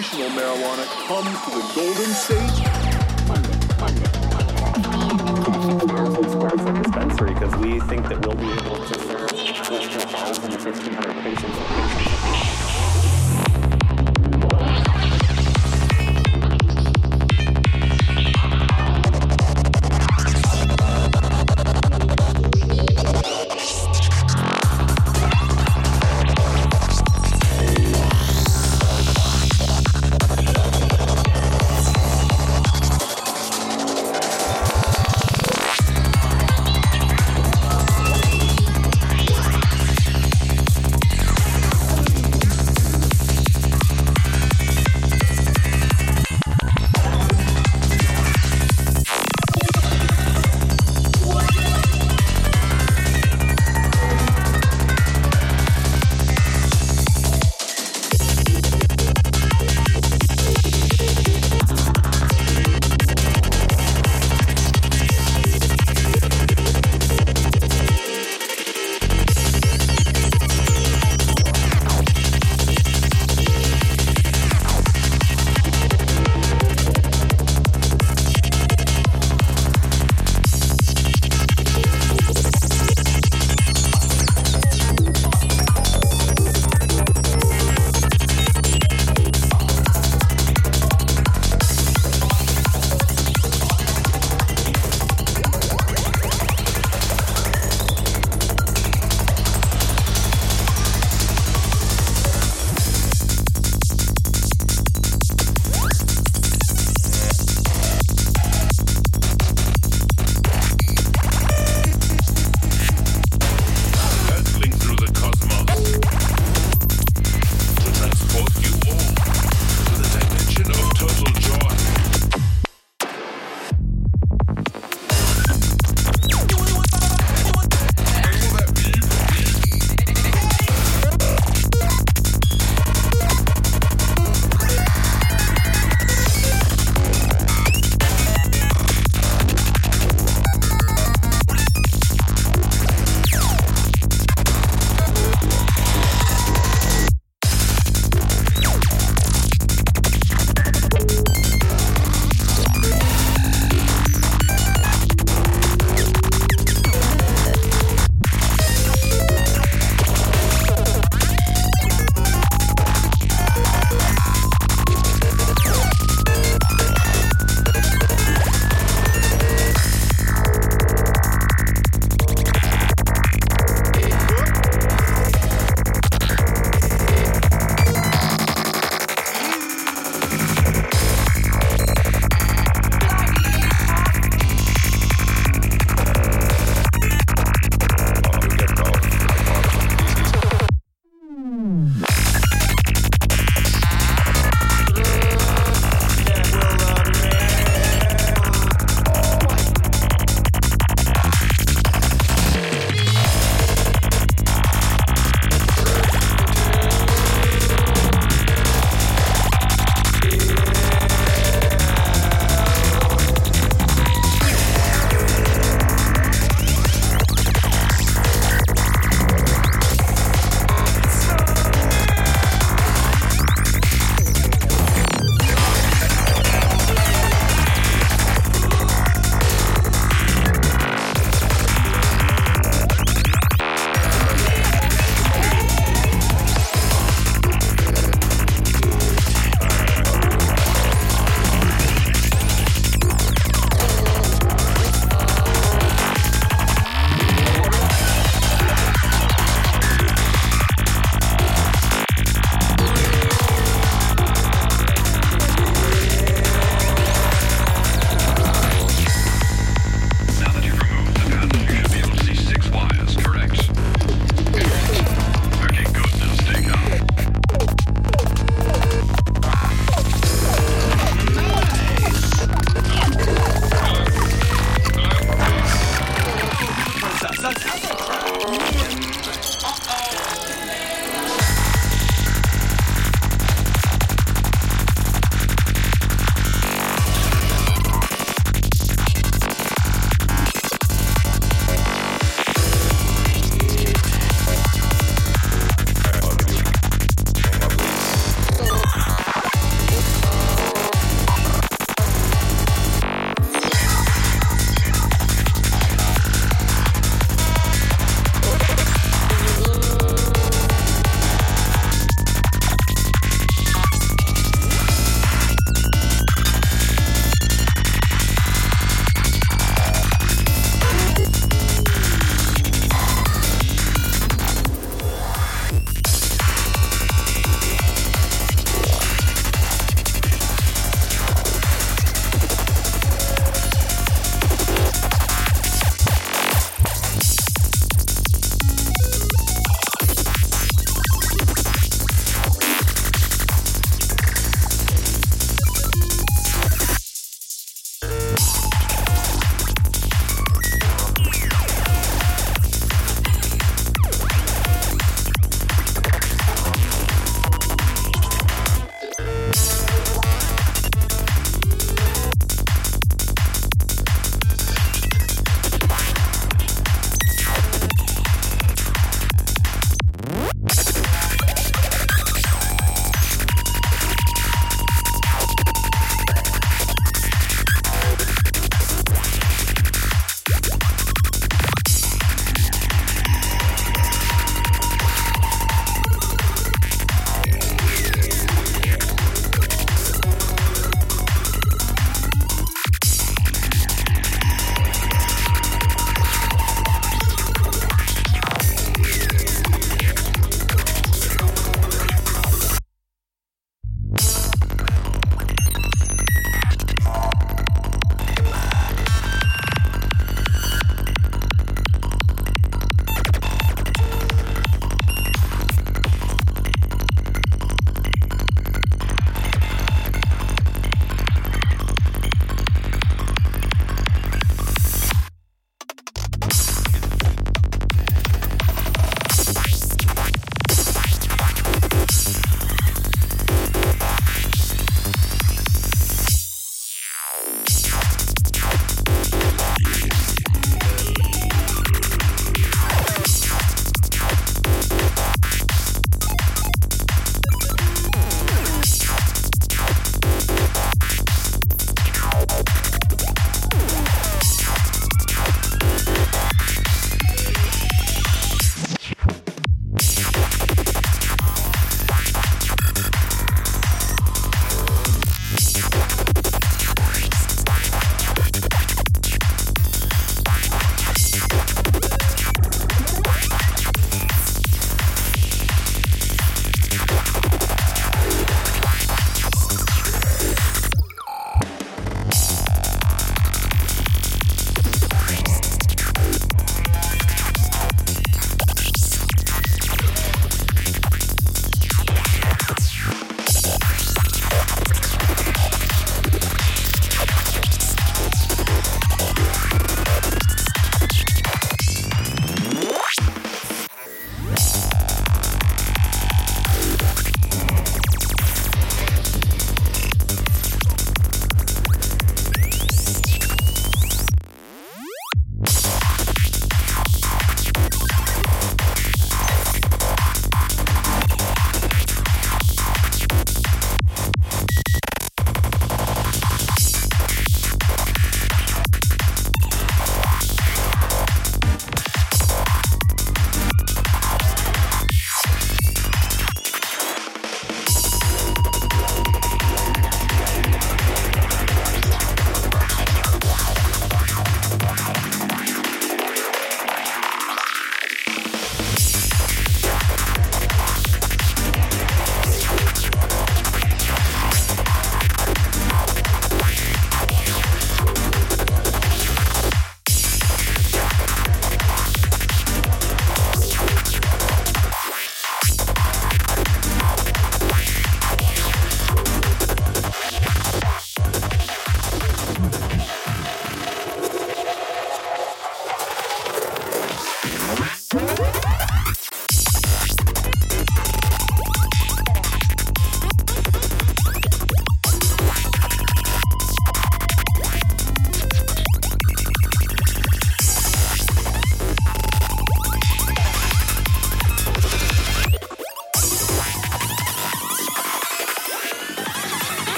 recreational marijuana comes to the Golden State,